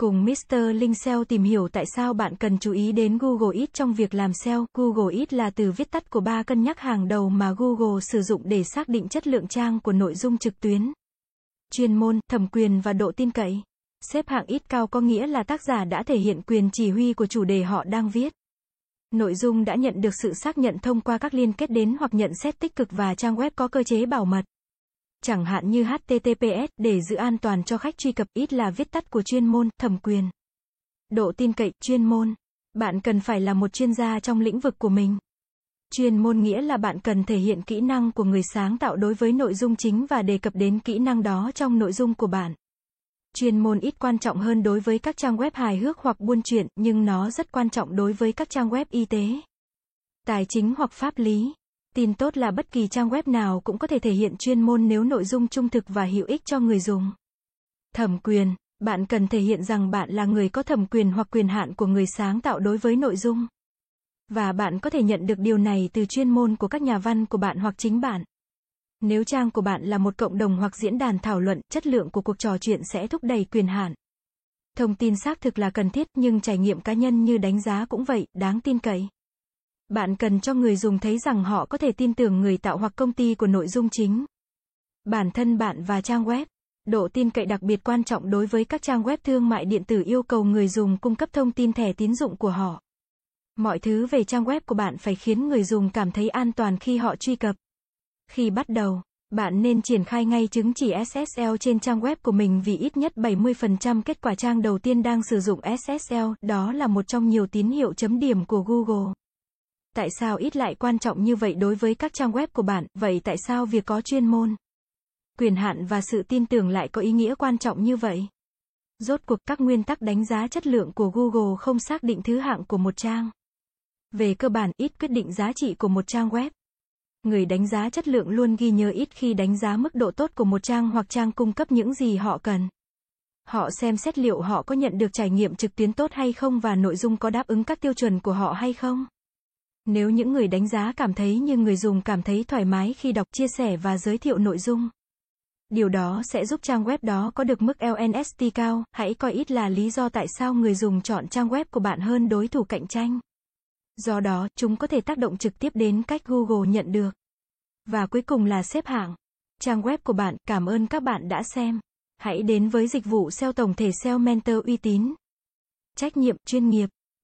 Cùng Mr. Linh SEO tìm hiểu tại sao bạn cần chú ý đến Google Ads trong việc làm SEO. Google Ads là từ viết tắt của ba cân nhắc hàng đầu mà Google sử dụng để xác định chất lượng trang của nội dung trực tuyến. Chuyên môn, thẩm quyền và độ tin cậy. Xếp hạng ít cao có nghĩa là tác giả đã thể hiện quyền chỉ huy của chủ đề họ đang viết. Nội dung đã nhận được sự xác nhận thông qua các liên kết đến hoặc nhận xét tích cực và trang web có cơ chế bảo mật. Chẳng hạn như HTTPS để giữ an toàn cho khách truy cập ít là viết tắt của chuyên môn, thẩm quyền. Độ tin cậy, chuyên môn. Bạn cần phải là một chuyên gia trong lĩnh vực của mình. Chuyên môn nghĩa là bạn cần thể hiện kỹ năng của người sáng tạo đối với nội dung chính và đề cập đến kỹ năng đó trong nội dung của bạn. Chuyên môn ít quan trọng hơn đối với các trang web hài hước hoặc buôn chuyện, nhưng nó rất quan trọng đối với các trang web y tế, tài chính hoặc pháp lý. Tin tốt là bất kỳ trang web nào cũng có thể thể hiện chuyên môn nếu nội dung trung thực và hữu ích cho người dùng. Thẩm quyền, bạn cần thể hiện rằng bạn là người có thẩm quyền hoặc quyền hạn của người sáng tạo đối với nội dung. Và bạn có thể nhận được điều này từ chuyên môn của các nhà văn của bạn hoặc chính bạn. Nếu trang của bạn là một cộng đồng hoặc diễn đàn thảo luận, chất lượng của cuộc trò chuyện sẽ thúc đẩy quyền hạn. Thông tin xác thực là cần thiết, nhưng trải nghiệm cá nhân như đánh giá cũng vậy, đáng tin cậy. Bạn cần cho người dùng thấy rằng họ có thể tin tưởng người tạo hoặc công ty của nội dung chính. Bản thân bạn và trang web. Độ tin cậy đặc biệt quan trọng đối với các trang web thương mại điện tử yêu cầu người dùng cung cấp thông tin thẻ tín dụng của họ. Mọi thứ về trang web của bạn phải khiến người dùng cảm thấy an toàn khi họ truy cập. Khi bắt đầu, bạn nên triển khai ngay chứng chỉ SSL trên trang web của mình vì ít nhất 70% kết quả trang đầu tiên đang sử dụng SSL, đó là một trong nhiều tín hiệu chấm điểm của Google. Tại sao ít lại quan trọng như vậy đối với các trang web của bạn, vậy tại sao việc có chuyên môn, quyền hạn và sự tin tưởng lại có ý nghĩa quan trọng như vậy? Rốt cuộc các nguyên tắc đánh giá chất lượng của Google không xác định thứ hạng của một trang. Về cơ bản, ít quyết định giá trị của một trang web. Người đánh giá chất lượng luôn ghi nhớ ít khi đánh giá mức độ tốt của một trang hoặc trang cung cấp những gì họ cần. Họ xem xét liệu họ có nhận được trải nghiệm trực tuyến tốt hay không và nội dung có đáp ứng các tiêu chuẩn của họ hay không. Nếu những người đánh giá cảm thấy như người dùng cảm thấy thoải mái khi đọc, chia sẻ và giới thiệu nội dung. Điều đó sẽ giúp trang web đó có được mức LNST cao, hãy coi ít là lý do tại sao người dùng chọn trang web của bạn hơn đối thủ cạnh tranh. Do đó, chúng có thể tác động trực tiếp đến cách Google nhận được. Và cuối cùng là xếp hạng. Trang web của bạn, cảm ơn các bạn đã xem. Hãy đến với dịch vụ SEO tổng thể SEO Mentor uy tín. Trách nhiệm, chuyên nghiệp.